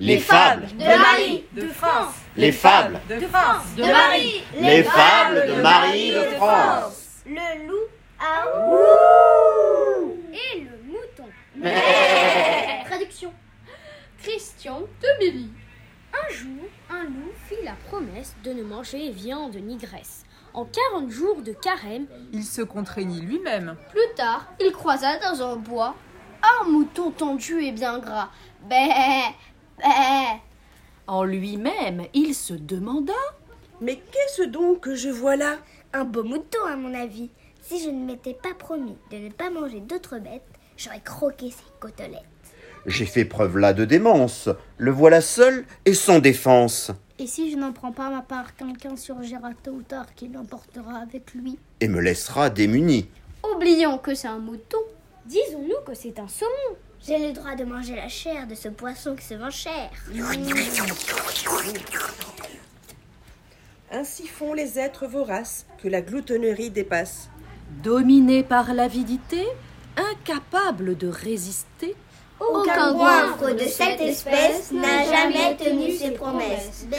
Les fables de Marie de France, Les fables de France, de Marie Les fables de Marie de France Le loup a Et le mouton. Traduction. Christian de Milly. Un jour, un loup fit la promesse de ne manger viande ni graisse. En 40 jours de carême, il se contraignit lui-même. plus tard, il croisa dans un bois un mouton tendu et bien gras. Bé. En lui-même, il se demanda Mais qu'est-ce donc que je vois là? Un beau mouton, à mon avis. Si je ne m'étais pas promis de ne pas manger d'autres bêtes, j'aurais croqué ses côtelettes. J'ai fait preuve là de démence. Le voilà seul et sans défense. Et si je n'en prends pas ma part, quelqu'un surgira tôt ou tard qui l'emportera avec lui? Et me laissera démuni. Oublions que c'est un mouton. Disons-nous que c'est un saumon. J'ai le droit de manger la chair de ce poisson qui se vend cher. Ainsi font les êtres voraces que la gloutonnerie dépasse. dominé par l'avidité, incapable de résister, Aucun goinfre de cette espèce n'a jamais tenu ses promesses.